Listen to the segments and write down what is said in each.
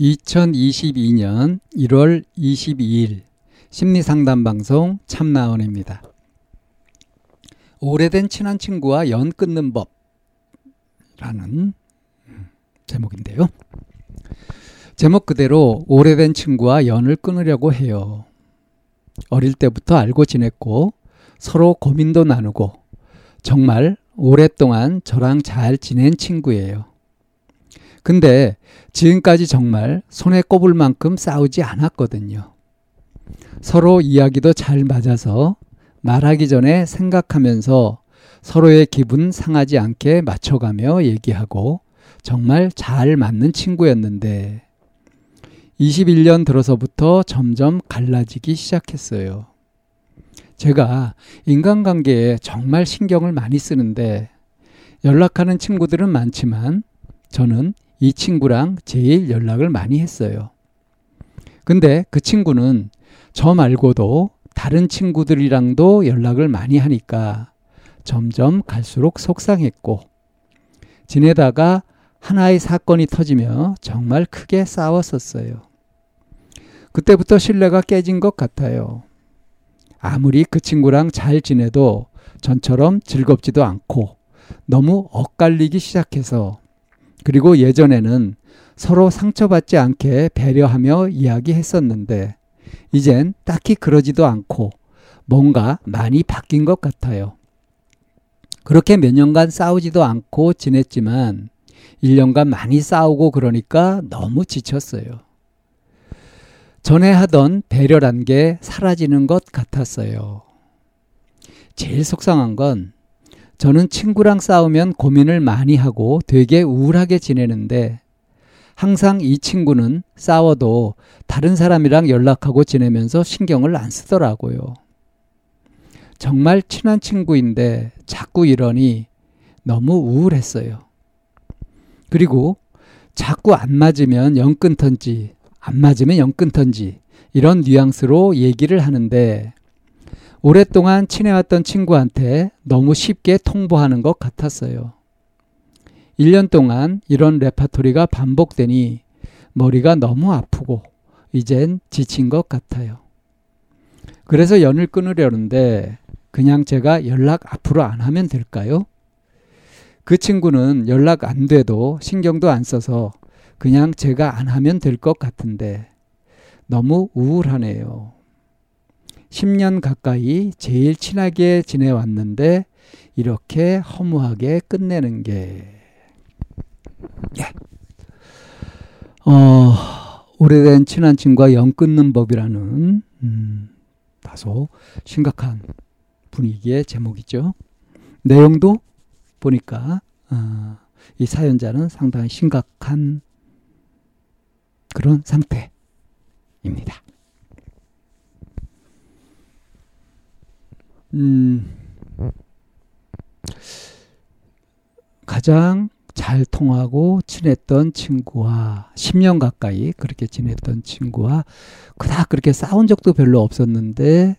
2022년 1월 22일 심리상담 방송 참나원입니다. 오래된 친한 친구와 연 끊는 법라는 제목인데요. 제목 그대로 오래된 친구와 연을 끊으려고 해요. 어릴 때부터 알고 지냈고 서로 고민도 나누고 정말 오랫동안 저랑 잘 지낸 친구예요. 근데 지금까지 정말 손에 꼽을 만큼 싸우지 않았거든요. 서로 이야기도 잘 맞아서 말하기 전에 생각하면서 서로의 기분 상하지 않게 맞춰가며 얘기하고 정말 잘 맞는 친구였는데 21년 들어서부터 점점 갈라지기 시작했어요. 제가 인간관계에 정말 신경을 많이 쓰는데 연락하는 친구들은 많지만 저는 이 친구랑 제일 연락을 많이 했어요. 근데 그 친구는 저 말고도 다른 친구들이랑도 연락을 많이 하니까 점점 갈수록 속상했고 지내다가 하나의 사건이 터지며 정말 크게 싸웠었어요. 그때부터 신뢰가 깨진 것 같아요. 아무리 그 친구랑 잘 지내도 전처럼 즐겁지도 않고 너무 엇갈리기 시작해서 그리고 예전에는 서로 상처받지 않게 배려하며 이야기했었는데 이젠 딱히 그러지도 않고 뭔가 많이 바뀐 것 같아요. 그렇게 몇 년간 싸우지도 않고 지냈지만 1년간 많이 싸우고 그러니까 너무 지쳤어요. 전에 하던 배려란 게 사라지는 것 같았어요. 제일 속상한 건 저는 친구랑 싸우면 고민을 많이 하고 되게 우울하게 지내는데 항상 이 친구는 싸워도 다른 사람이랑 연락하고 지내면서 신경을 안 쓰더라고요. 정말 친한 친구인데 자꾸 이러니 너무 우울했어요. 그리고 자꾸 안 맞으면 연 끊던지 안 맞으면 연 끊던지 이런 뉘앙스로 얘기를 하는데 오랫동안 친해왔던 친구한테 너무 쉽게 통보하는 것 같았어요. 1년 동안 이런 레파토리가 반복되니 머리가 너무 아프고 이젠 지친 것 같아요. 그래서 연을 끊으려는데 그냥 제가 연락 앞으로 안 하면 될까요? 그 친구는 연락 안 돼도 신경도 안 써서 그냥 제가 안 하면 될 것 같은데 너무 우울하네요. 10년 가까이 제일 친하게 지내왔는데 이렇게 허무하게 끝내는 게 예. 어, 오래된 친한 친구와 연 끊는 법이라는 음, 다소 심각한 분위기의 제목이죠. 내용도 보니까 어, 이 사연자는 상당히 심각한 그런 상태입니다. 음, 가장 잘 통하고 친했던 친구와 10년 가까이 그렇게 지냈던 친구와 그닥 그렇게 싸운 적도 별로 없었는데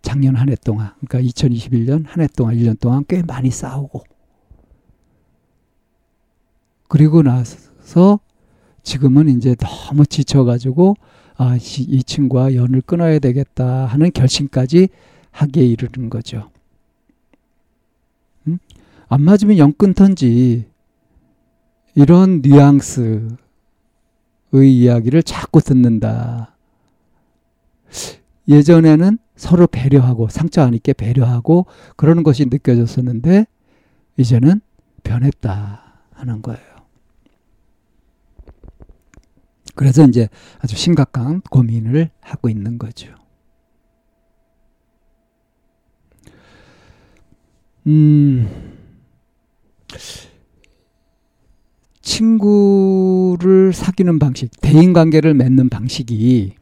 작년 한 해 동안 그러니까 2021년 한 해 동안 1년 동안 꽤 많이 싸우고. 그리고 나서 지금은 이제 너무 지쳐가지고 아, 이 친구와 연을 끊어야 되겠다 하는 결심까지 하기에 이르는 거죠. 음? 안 맞으면 연 끊던지 이런 뉘앙스의 이야기를 자꾸 듣는다. 예전에는 서로 배려하고 상처 안 입게 배려하고 그러는 것이 느껴졌었는데 이제는 변했다 하는 거예요. 그래서 이제 아주 심각한 고민을 하고 있는 거죠. 음, 친구를 사귀는 방식, 대인 관계를 맺는 방식이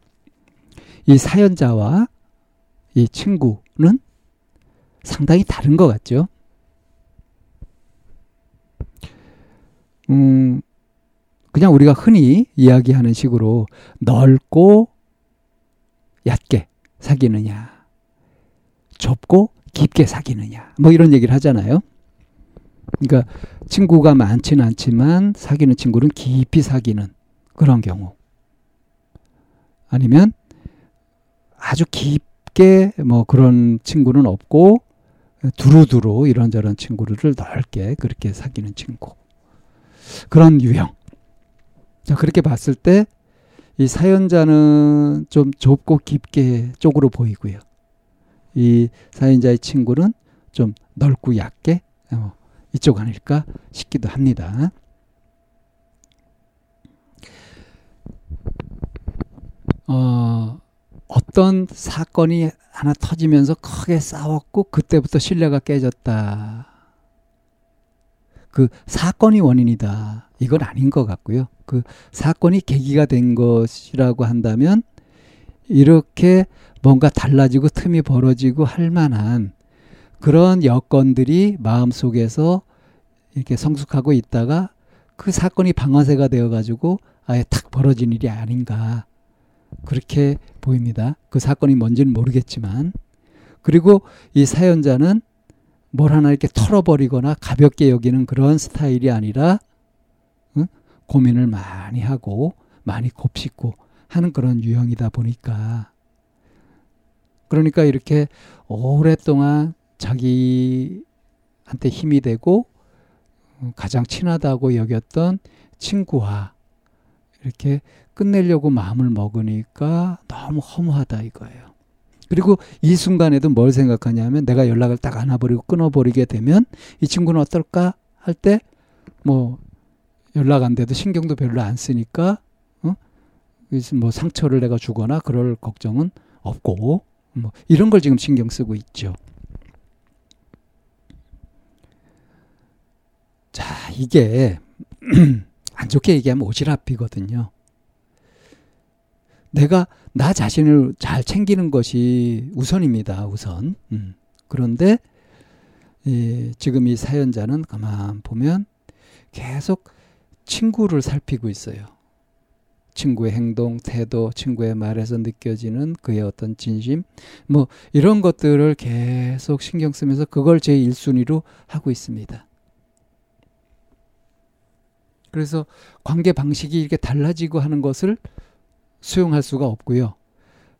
이 사연자와 이 친구는 상당히 다른 것 같죠. 음, 그냥 우리가 흔히 이야기하는 식으로 넓고 얕게 사귀느냐, 좁고 깊게 사귀느냐, 뭐 이런 얘기를 하잖아요. 그러니까 친구가 많지는 않지만 사귀는 친구는 깊이 사귀는 그런 경우. 아니면 아주 깊게 뭐 그런 친구는 없고 두루두루 이런저런 친구를 넓게 그렇게 사귀는 친구. 그런 유형. 자, 그렇게 봤을 때 이 사연자는 좀 좁고 깊게 쪽으로 보이고요. 이 사연자의 친구는 좀 넓고 얕게 어, 이쪽 아닐까 싶기도 합니다. 어, 어떤 사건이 하나 터지면서 크게 싸웠고 그때부터 신뢰가 깨졌다. 그 사건이 원인이다. 이건 아닌 것 같고요. 그 사건이 계기가 된 것이라고 한다면 이렇게 뭔가 달라지고 틈이 벌어지고 할 만한 그런 여건들이 마음속에서 이렇게 성숙하고 있다가 그 사건이 방아쇠가 되어 가지고 아예 탁 벌어진 일이 아닌가 그렇게 보입니다. 그 사건이 뭔지는 모르겠지만 그리고 이 사연자는 뭘 하나 이렇게 털어버리거나 가볍게 여기는 그런 스타일이 아니라 응? 고민을 많이 하고 많이 곱씹고 하는 그런 유형이다 보니까 그러니까 이렇게 오랫동안 자기한테 힘이 되고 가장 친하다고 여겼던 친구와 이렇게 끝내려고 마음을 먹으니까 너무 허무하다 이거예요. 그리고 이 순간에도 뭘 생각하냐면 내가 연락을 딱 안아버리고 끊어버리게 되면 이 친구는 어떨까 할 때 뭐 연락 안 돼도 신경도 별로 안 쓰니까 어? 뭐 상처를 내가 주거나 그럴 걱정은 없고 뭐 이런 걸 지금 신경 쓰고 있죠. 자, 이게 안 좋게 얘기하면 오지랖이거든요. 내가 나 자신을 잘 챙기는 것이 우선입니다. 우선. 음. 그런데 예, 지금 이 사연자는 가만 보면 계속 친구를 살피고 있어요. 친구의 행동, 태도, 친구의 말에서 느껴지는 그의 어떤 진심, 뭐 이런 것들을 계속 신경 쓰면서 그걸 제 1순위로 하고 있습니다. 그래서 관계 방식이 이렇게 달라지고 하는 것을 수용할 수가 없고요.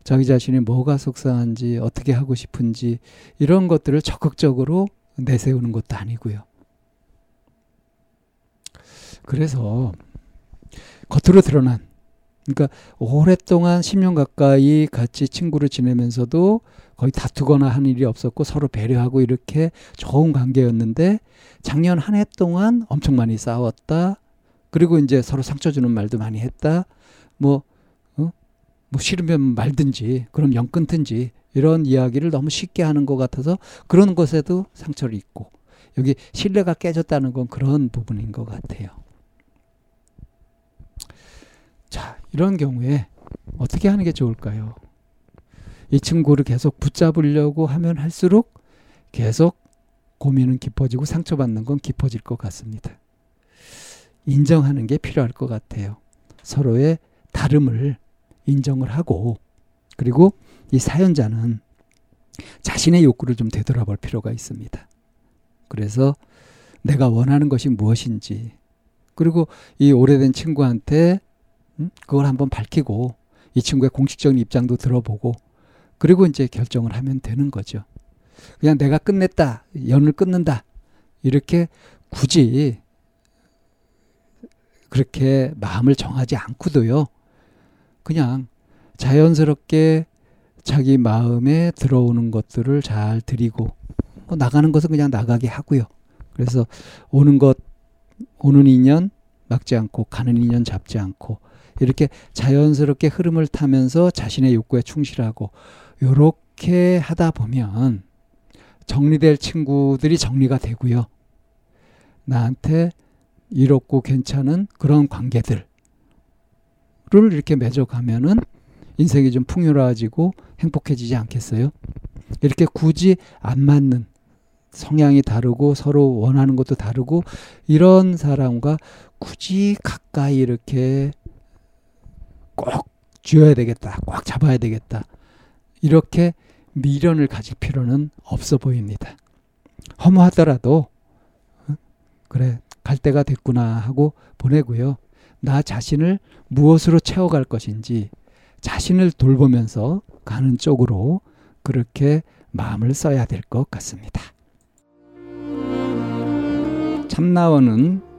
자기 자신이 뭐가 속상한지 어떻게 하고 싶은지 이런 것들을 적극적으로 내세우는 것도 아니고요. 그래서 겉으로 드러난 그러니까 오랫동안 10년 가까이 같이 친구를 지내면서도 거의 다투거나 한 일이 없었고 서로 배려하고 이렇게 좋은 관계였는데 작년 한 해 동안 엄청 많이 싸웠다. 그리고 이제 서로 상처 주는 말도 많이 했다. 뭐뭐 싫으면 말든지 그럼 영 끊든지 이런 이야기를 너무 쉽게 하는 것 같아서 그런 것에도 상처를 입고 여기 신뢰가 깨졌다는 건 그런 부분인 것 같아요. 자, 이런 경우에 어떻게 하는 게 좋을까요? 이 친구를 계속 붙잡으려고 하면 할수록 계속 고민은 깊어지고 상처받는 건 깊어질 것 같습니다. 인정하는 게 필요할 것 같아요. 서로의 다름을 인정을 하고 그리고 이 사연자는 자신의 욕구를 좀 되돌아볼 필요가 있습니다. 그래서 내가 원하는 것이 무엇인지 그리고 이 오래된 친구한테 음? 그걸 한번 밝히고 이 친구의 공식적인 입장도 들어보고 그리고 이제 결정을 하면 되는 거죠. 그냥 내가 끝냈다, 연을 끊는다 이렇게 굳이 그렇게 마음을 정하지 않고도요. 그냥 자연스럽게 자기 마음에 들어오는 것들을 잘 드리고 뭐 나가는 것은 그냥 나가게 하고요. 그래서 오는 것 오는 인연 막지 않고 가는 인연 잡지 않고 이렇게 자연스럽게 흐름을 타면서 자신의 욕구에 충실하고 요렇게 하다 보면 정리될 친구들이 정리가 되고요. 나한테 이롭고 괜찮은 그런 관계들을 이렇게 맺어가면은 인생이 좀 풍요로워지고 행복해지지 않겠어요? 이렇게 굳이 안 맞는 성향이 다르고 서로 원하는 것도 다르고 이런 사람과 굳이 가까이 이렇게 꼭 쥐어야 되겠다. 꽉 잡아야 되겠다. 이렇게 미련을 가질 필요는 없어 보입니다. 허무하더라도 어? 그래 갈 때가 됐구나 하고 보내고요. 나 자신을 무엇으로 채워갈 것인지 자신을 돌보면서 가는 쪽으로 그렇게 마음을 써야 될 것 같습니다. 참나원은